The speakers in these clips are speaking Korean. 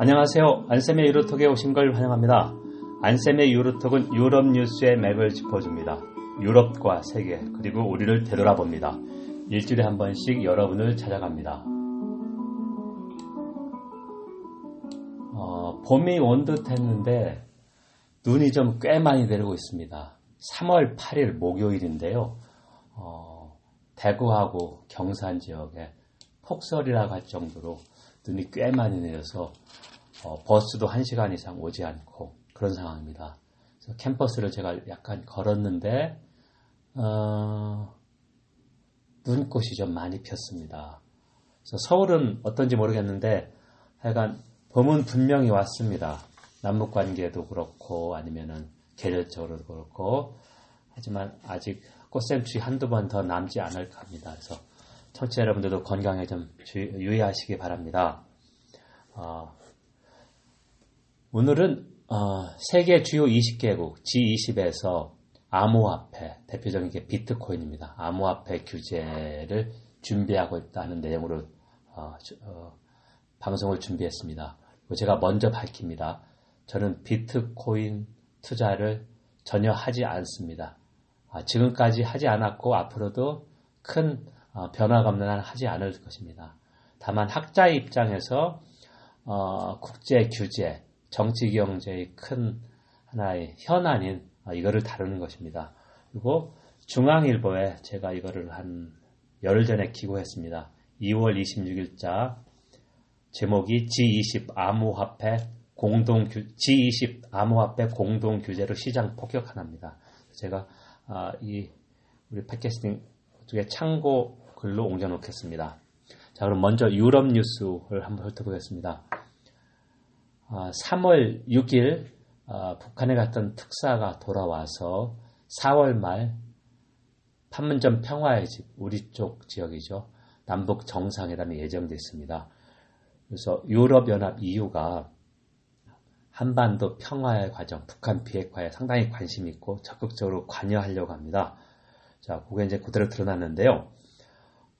안녕하세요. 안쌤의 유로톡에 오신 걸 환영합니다. 안쌤의 유로톡은 유럽 뉴스의 맥을 짚어줍니다. 유럽과 세계 그리고 우리를 되돌아 봅니다. 일주일에 한 번씩 여러분을 찾아갑니다. 어, 봄이 온 듯 했는데 눈이 좀 꽤 많이 내리고 있습니다. 3월 8일 목요일인데요. 어, 대구하고 경산 지역에 폭설이라고 할 정도로 눈이 꽤 많이 내려서 어, 버스도 1시간 이상 오지 않고 그런 상황입니다. 캠퍼스를 제가 약간 걸었는데 어, 눈꽃이 좀 많이 폈습니다. 서울은 어떤지 모르겠는데 하여간 봄은 분명히 왔습니다. 남북 관계도 그렇고 아니면은 계절적으로도 그렇고 하지만 아직 꽃샘추위 한두 번 더 남지 않을까 합니다. 그래서 청취자 여러분들도 건강에 좀 유의하시기 바랍니다. 어, 오늘은 어, 세계 주요 20개국 G20에서 암호화폐 대표적인 게 비트코인입니다. 암호화폐 규제를 준비하고 있다는 내용으로 어, 어, 방송을 준비했습니다. 제가 먼저 밝힙니다. 저는 비트코인 투자를 전혀 하지 않습니다. 아, 지금까지 하지 않았고 앞으로도 큰 어, 변화가 없는 한 하지 않을 것입니다. 다만 학자의 입장에서 어, 국제 규제, 정치 경제의 큰 하나의 현안인 어, 이거를 다루는 것입니다. 그리고 중앙일보에 제가 이거를 한 열흘 전에 기고했습니다. 2월 26일자 제목이 G20 암호화폐 공동 규, G20 암호화폐 공동 규제로 시장 폭격 하나입니다. 제가 아, 이 우리 팟캐스팅 쪽에 참고 글로 옮겨 놓겠습니다. 자, 그럼 먼저 유럽 뉴스를 한번 훑어보겠습니다. 아, 3월 6일 아, 북한에 갔던 특사가 돌아와서 4월 말 판문점 평화의 집, 우리 쪽 지역이죠. 남북 정상회담이 예정되어 있습니다. 그래서 유럽연합 EU가 한반도 평화의 과정, 북한 비핵화에 상당히 관심이 있고 적극적으로 관여하려고 합니다. 자, 그게 이제 그대로 드러났는데요.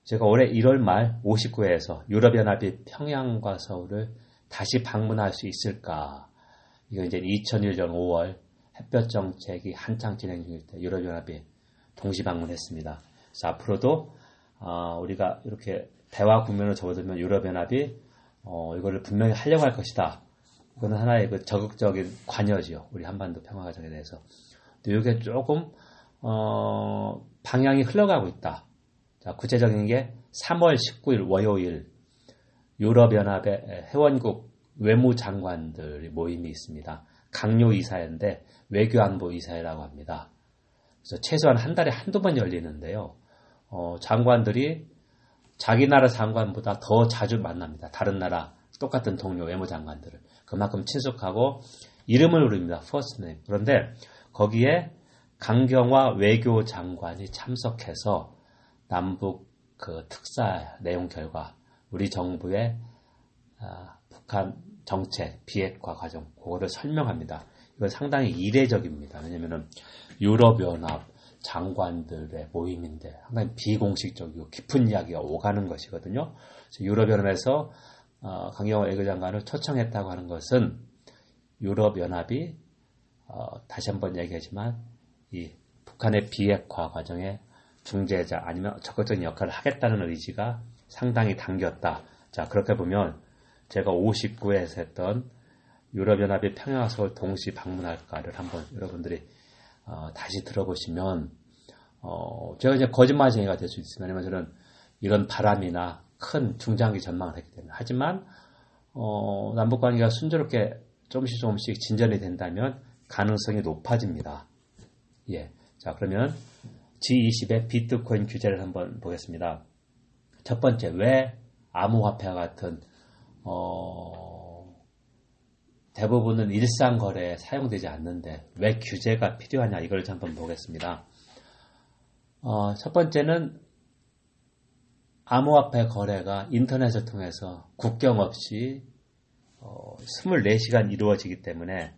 제가 올해 1월 말 59회에서 유럽연합이 평양과 서울을 다시 방문할 수 있을까? 이거 이제 2001년 5월 햇볕 정책이 한창 진행 중일 때 유럽연합이 동시 방문했습니다. 그래서 앞으로도 어, 우리가 이렇게 대화 국면을 접어들면 유럽연합이 어, 이거를 분명히 하려고 할 것이다. 이거는 하나의 그 적극적인 관여지요. 우리 한반도 평화 과정에 대해서. 근데 이게 조금 어, 방향이 흘러가고 있다. 자, 구체적인 게 3월 19일 월요일 유럽연합의 회원국 외무장관들의 모임이 있습니다. 강요 이사회인데 외교안보 이사회라고 합니다. 그래서 최소한 한 달에 한두 번 열리는데요. 어, 장관들이 자기 나라 장관보다 더 자주 만납니다. 다른 나라 똑같은 동료 외무 장관들을. 그만큼 친숙하고 이름을 부릅니다. first 그런데 거기에 강경화 외교 장관이 참석해서 남북 그 특사 내용 결과 우리 정부의 아, 북한 정책 비핵화 과정 그거를 설명합니다. 이건 상당히 이례적입니다. 왜냐하면 유럽연합 장관들의 모임인데 상당히 비공식적이고 깊은 이야기가 오가는 것이거든요. 유럽연합에서 어, 강경화 외교장관을 초청했다고 하는 것은 유럽연합이 어, 다시 한번 얘기하지만 이 북한의 비핵화 과정에 중재자 아니면 적극적인 역할을 하겠다는 의지가 상당히 담겼다. 자 그렇게 보면 제가 59회에서 했던 유럽연합의 평양과 서울 동시 방문할까를 한번 여러분들이 어, 다시 들어보시면 어, 제가 이제 거짓말쟁이가 될 수 있습니다. 왜냐면 저는 이런 바람이나 큰 중장기 전망을 했기 때문에 하지만 어, 남북 관계가 순조롭게 조금씩 조금씩 진전이 된다면 가능성이 높아집니다. 예. 자, 그러면 G20의 비트코인 규제를 한번 보겠습니다. 첫 번째, 왜 암호화폐와 같은 어, 대부분은 일상 거래에 사용되지 않는데 왜 규제가 필요하냐 이걸 한번 보겠습니다. 어, 첫 번째는 암호화폐 거래가 인터넷을 통해서 국경 없이 어, 24시간 이루어지기 때문에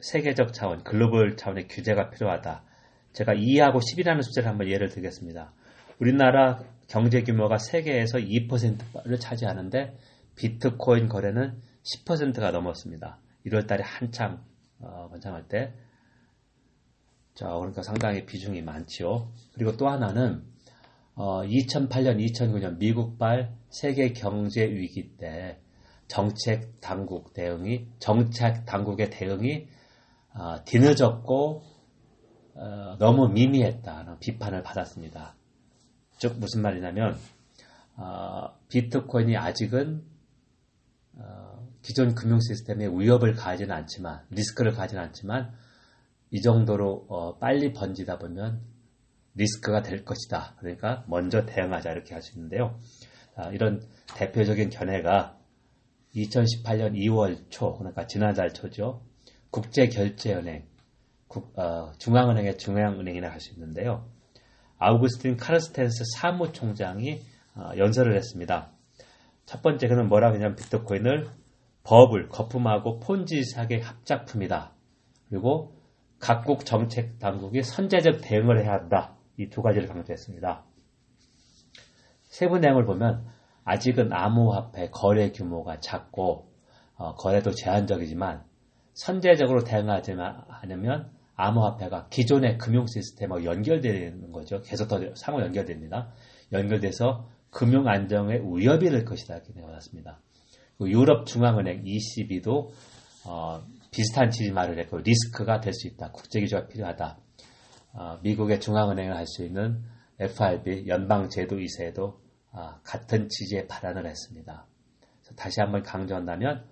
세계적 차원, 글로벌 차원의 규제가 필요하다. 제가 2하고 10이라는 숫자를 한번 예를 들겠습니다. 우리나라 경제 규모가 세계에서 2%를 차지하는데 비트코인 거래는 10%가 넘었습니다. 1월 달에 한창 어, 번창할 때. 자, 그러니까 상당히 비중이 많지요. 그리고 또 하나는 어, 2008년, 2009년 미국발 세계 경제 위기 때 정책 당국 대응이 정책 당국의 대응이 어, 뒤늦었고 어, 너무 미미했다는 비판을 받았습니다. 즉 무슨 말이냐면 어, 비트코인이 아직은 어, 기존 금융 시스템에 위협을 가하지는 않지만 리스크를 가지는 않지만 이 정도로 어, 빨리 번지다 보면 리스크가 될 것이다. 그러니까 먼저 대응하자 이렇게 할수 있는데요. 이런 대표적인 견해가 2018년 2월 초, 그러니까 지난달 초죠. 국제결제은행, 국, 어, 중앙은행의 중앙은행이라 할 수 있는데요. 아우구스틴 카르스텐스 사무총장이 어, 연설을 했습니다. 첫 번째 그는 뭐라고 했냐면 비트코인을 버블, 거품하고 폰지 사계 합작품이다. 그리고 각국 정책 당국이 선제적 대응을 해야 한다. 이 두 가지를 강조했습니다. 세부 내용을 보면 아직은 암호화폐 거래 규모가 작고 어, 거래도 제한적이지만 선제적으로 대응하지 않으면 암호화폐가 기존의 금융 시스템하고 연결되는 거죠. 계속 더 상호 연결됩니다. 연결돼서 금융 안정에 위협이 될 것이다 이렇게 내어놨습니다. 유럽 중앙은행 ECB도 어, 비슷한 취지말을 했고 리스크가 될 수 있다. 국제기조가 필요하다. 어, 미국의 중앙은행을 할 수 있는 FRB 연방제도이사도 어, 같은 취지의 발언을 했습니다. 다시 한번 강조한다면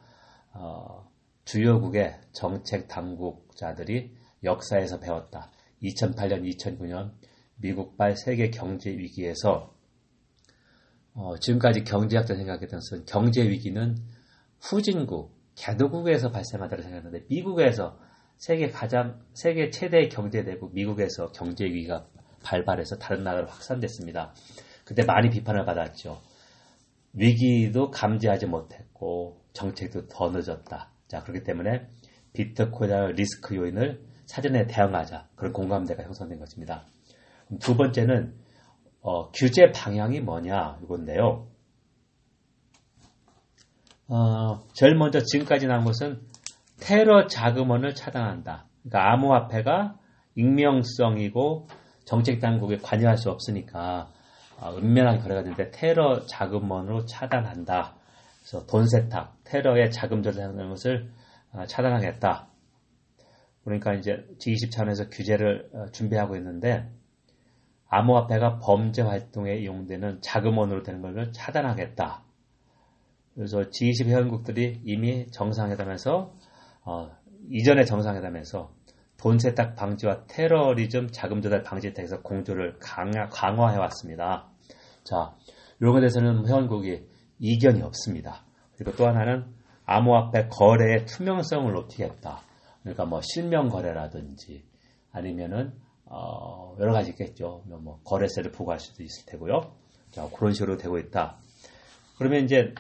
어, 주요국의 정책 당국자들이 역사에서 배웠다. 2008년, 2009년 미국발 세계 경제 위기에서 어, 지금까지 경제학자 생각했던 것은 경제 위기는 후진국, 개도국에서 발생하다고 생각했는데 미국에서 세계 가장 세계 최대 경제 대국 미국에서 경제 위기가 발발해서 다른 나라로 확산됐습니다. 그때 많이 비판을 받았죠. 위기도 감지하지 못했고 정책도 더 늦었다. 자 그렇기 때문에 비트코인의 리스크 요인을 사전에 대응하자 그런 공감대가 형성된 것입니다. 두 번째는 어, 규제 방향이 뭐냐 이건데요. 어, 제일 먼저 지금까지 나온 것은 테러 자금원을 차단한다. 그러니까 암호화폐가 익명성이고 정책 당국에 관여할 수 없으니까 어, 은밀한 거래가 되는데 테러 자금원으로 차단한다. 그래서 돈 세탁, 테러의 자금 조달하는 것을 어, 차단하겠다. 그러니까 이제 G20 차원에서 규제를 어, 준비하고 있는데 암호화폐가 범죄 활동에 이용되는 자금원으로 되는 것을 차단하겠다. 그래서 G20 회원국들이 이미 정상회담에서 어, 이전의 정상회담에서 돈 세탁 방지와 테러리즘 자금 조달 방지 대해서 공조를 강화, 강화 해 왔습니다. 자, 이런 것에 대해서는 회원국이 이견이 없습니다. 그리고 또 하나는 암호화폐 거래의 투명성을 높이겠다. 그러니까 뭐 실명 거래라든지 아니면은 어 여러 가지 있겠죠. 뭐 거래세를 부과할 수도 있을 테고요. 자, 그런 식으로 되고 있다. 그러면 이제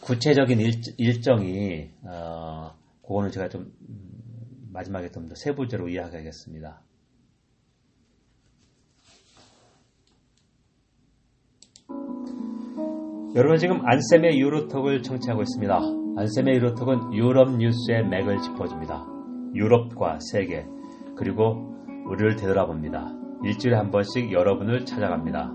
구체적인 일, 정이 어, 그거는 제가 좀 음, 마지막에 좀 더 세부적으로 이야기하겠습니다. 여러분 지금 안쌤의 유로톡을 청취하고 있습니다. 안쌤의 유로톡은 유럽 뉴스의 맥을 짚어줍니다. 유럽과 세계 그리고 우리를 되돌아봅니다. 일주일에 한 번씩 여러분을 찾아갑니다.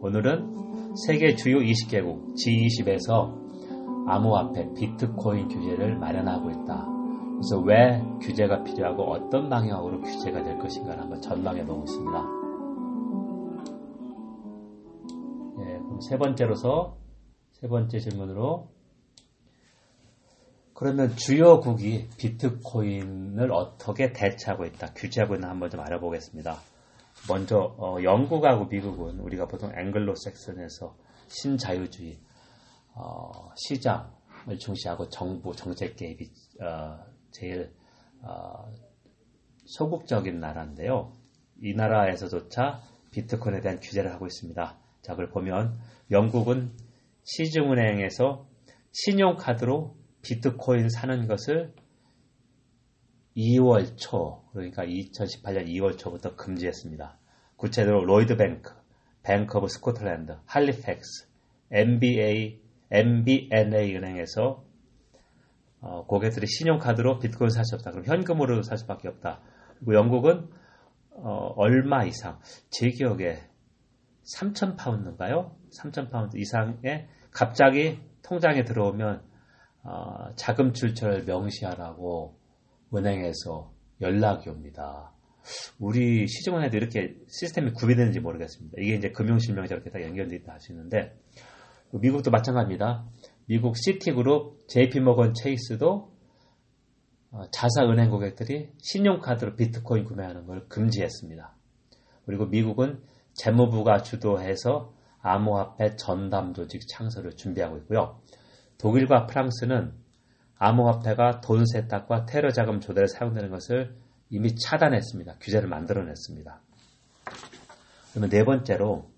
오늘은 세계 주요 20개국 G20에서 암호화폐 비트코인 규제를 마련하고 있다. 그래서 왜 규제가 필요하고 어떤 방향으로 규제가 될 것인가를 한번 전망해 보겠습니다. 세 번째로서 세 번째 질문으로 그러면 주요국이 비트코인을 어떻게 대처하고 있다, 규제하고 있나 한번 좀 알아보겠습니다. 먼저 어, 영국하고 미국은 우리가 보통 앵글로색슨에서 신자유주의 어, 시장을 중시하고 정부 정책 개입이 어, 제일 어, 소극적인 나라인데요. 이 나라에서조차 비트코인에 대한 규제를 하고 있습니다. 자, 그걸 보면 영국은 시중은행에서 신용카드로 비트코인 사는 것을 2월 초, 그러니까 2018년 2월 초부터 금지했습니다. 구체적으로 로이드 뱅크, 뱅크 오브 스코틀랜드, 할리팩스, MBA, MBNA 은행에서 어, 고객들이 신용카드로 비트코인 살 수 없다. 그럼 현금으로 살 수밖에 없다. 그리고 영국은 어, 얼마 이상, 제 기억에 3천 파운드인가요? 3천 파운드 이상의 갑자기 통장에 들어오면 어, 자금 출처를 명시하라고 은행에서 연락이 옵니다. 우리 시중은행도 이렇게 시스템이 구비되는지 모르겠습니다. 이게 이제 금융실명제 이렇게 다 연결되어 있다 하시는데 미국도 마찬가지입니다. 미국 시티그룹, JP모건 체이스도 어, 자사은행 고객들이 신용카드로 비트코인 구매하는 걸 금지했습니다. 그리고 미국은 재무부가 주도해서 암호화폐 전담 조직 창설을 준비하고 있고요. 독일과 프랑스는 암호화폐가 돈 세탁과 테러 자금 조달에 사용되는 것을 이미 차단했습니다. 규제를 만들어냈습니다. 그러면 네 번째로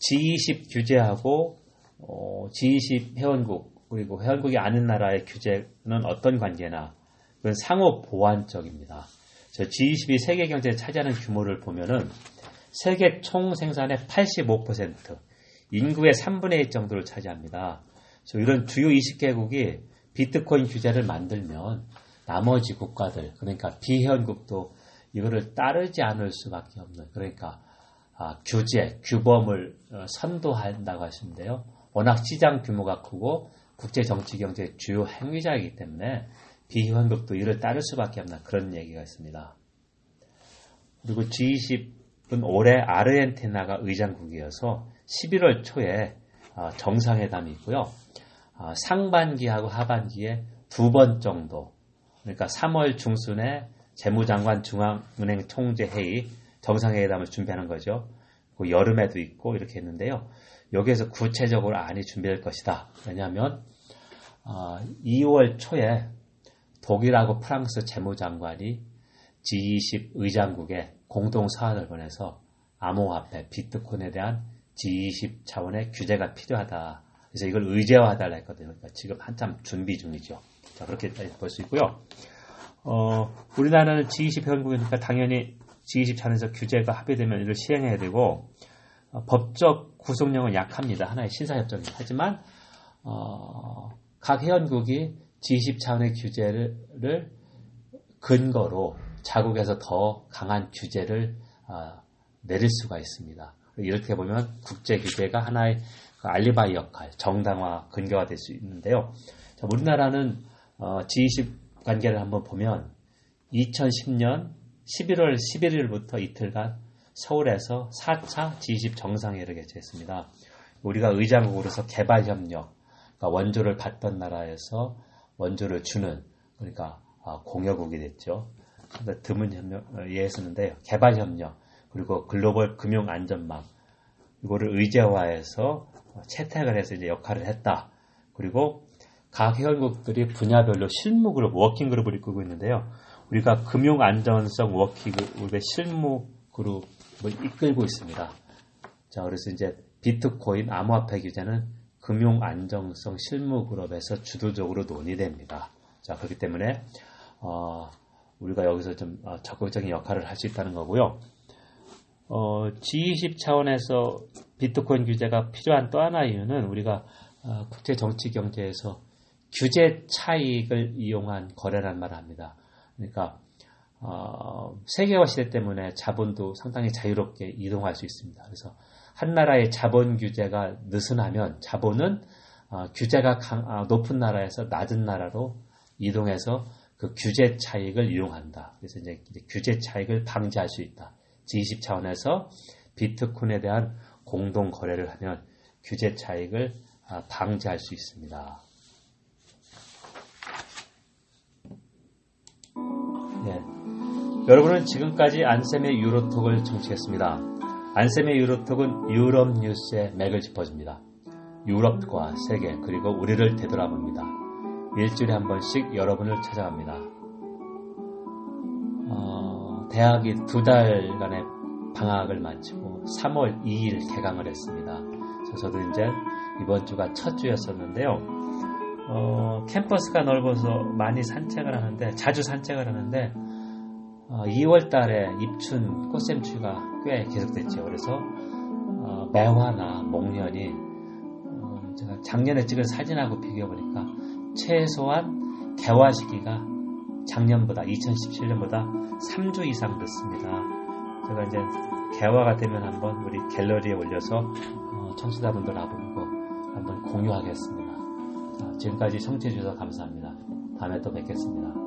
G20 규제하고 어, G20 회원국 그리고 회원국이 아닌 나라의 규제는 어떤 관계나 그건 상호 보완적입니다. 저 G20이 세계 경제에 차지하는 규모를 보면은 세계 총 생산의 85% 인구의 3분의 1 정도를 차지합니다. 이런 주요 20개국이 비트코인 규제를 만들면 나머지 국가들 그러니까 비회원국도 이거를 따르지 않을 수밖에 없는 그러니까 아, 규제 규범을 어, 선도한다고 하시는데요. 워낙 시장 규모가 크고 국제 정치 경제 주요 행위자이기 때문에 비회원국도 이를 따를 수밖에 없는 그런 얘기가 있습니다. 그리고 G20은 올해 아르헨티나가 의장국이어서 11월 초에 어, 정상회담이 있고요. 어, 상반기하고 하반기에 두 번 정도 그러니까 3월 중순에 재무장관 중앙은행 총재 회의 정상회담을 준비하는 거죠. 그 여름에도 있고 이렇게 했는데요. 여기에서 구체적으로 안이 준비될 것이다. 왜냐하면 어, 2월 초에 독일하고 프랑스 재무장관이 G20 의장국에 공동 사안을 보내서 암호화폐 비트코인에 대한 G20 차원의 규제가 필요하다. 그래서 이걸 의제화하달라 했거든요. 그러니까 지금 한참 준비 중이죠. 자, 그렇게 볼 수 있고요. 어, 우리나라는 G20 회원국이니까 당연히 G20 차원에서 규제가 합의되면 이를 시행해야 되고, 어, 법적 구속력은 약합니다. 하나의 신사협정이 하지만, 어, 각 회원국이 G20 차원의 규제를 근거로 자국에서 더 강한 규제를 어, 내릴 수가 있습니다. 이렇게 보면 국제 규제가 하나의 그 알리바이 역할, 정당화, 근거가 될 수 있는데요. 자, 우리나라는 어, G20 관계를 한번 보면 2010년 11월 11일부터 이틀간 서울에서 4차 G20 정상회의를 개최했습니다. 우리가 의장국으로서 개발협력, 그러니까 원조를 받던 나라에서 원조를 주는, 그러니까 아, 공여국이 됐죠. 드문 협력, 예 쓰는데 개발 협력, 그리고 글로벌 금융 안전망, 이거를 의제화해서 채택을 해서 이제 역할을 했다. 그리고 각 회원국들이 분야별로 실무 그룹, working group을 이끌고 있는데요. 우리가 금융 안전성 working group의 실무 그룹을 이끌고 있습니다. 자, 그래서 이제 비트코인 암호화폐 규제는 금융 안정성 실무 그룹에서 주도적으로 논의됩니다. 자, 그렇기 때문에 어, 우리가 여기서 좀 어, 적극적인 역할을 할 수 있다는 거고요. 어, G20 차원에서 비트코인 규제가 필요한 또 하나 이유는 우리가 어, 국제 정치 경제에서 규제 차익을 이용한 거래란 말을 합니다. 그러니까 어, 세계화 시대 때문에 자본도 상당히 자유롭게 이동할 수 있습니다. 그래서 한 나라의 자본 규제가 느슨하면 자본은 어, 규제가 강, 아, 높은 나라에서 낮은 나라로 이동해서 그 규제 차익을 이용한다. 그래서 이제, 규제 차익을 방지할 수 있다. G20 차원에서 비트코인에 대한 공동 거래를 하면 규제 차익을 아, 방지할 수 있습니다. 네. 여러분은 지금까지 안쌤의 유로톡을 청취했습니다. 안쌤의 유로톡은 유럽 뉴스의 맥을 짚어줍니다. 유럽과 세계 그리고 우리를 되돌아봅니다. 일주일에 한 번씩 여러분을 찾아갑니다. 어, 대학이 두 달간의 방학을 마치고 3월 2일 개강을 했습니다. 저도 이제 이번 주가 첫 주였었는데요. 어, 캠퍼스가 넓어서 많이 산책을 하는데 자주 산책을 하는데 어, 2월 달에 입춘 꽃샘추위가 꽤 계속됐죠. 그래서 어, 매화나 목련이 제가 작년에 찍은 사진하고 비교해 보니까 최소한 개화 시기가 작년보다 2017년보다 3주 이상 늦습니다. 제가 이제 개화가 되면 한번 우리 갤러리에 올려서 어, 청취자분들하고 한번 공유하겠습니다. 자, 지금까지 청취해 주셔서 감사합니다. 다음에 또 뵙겠습니다.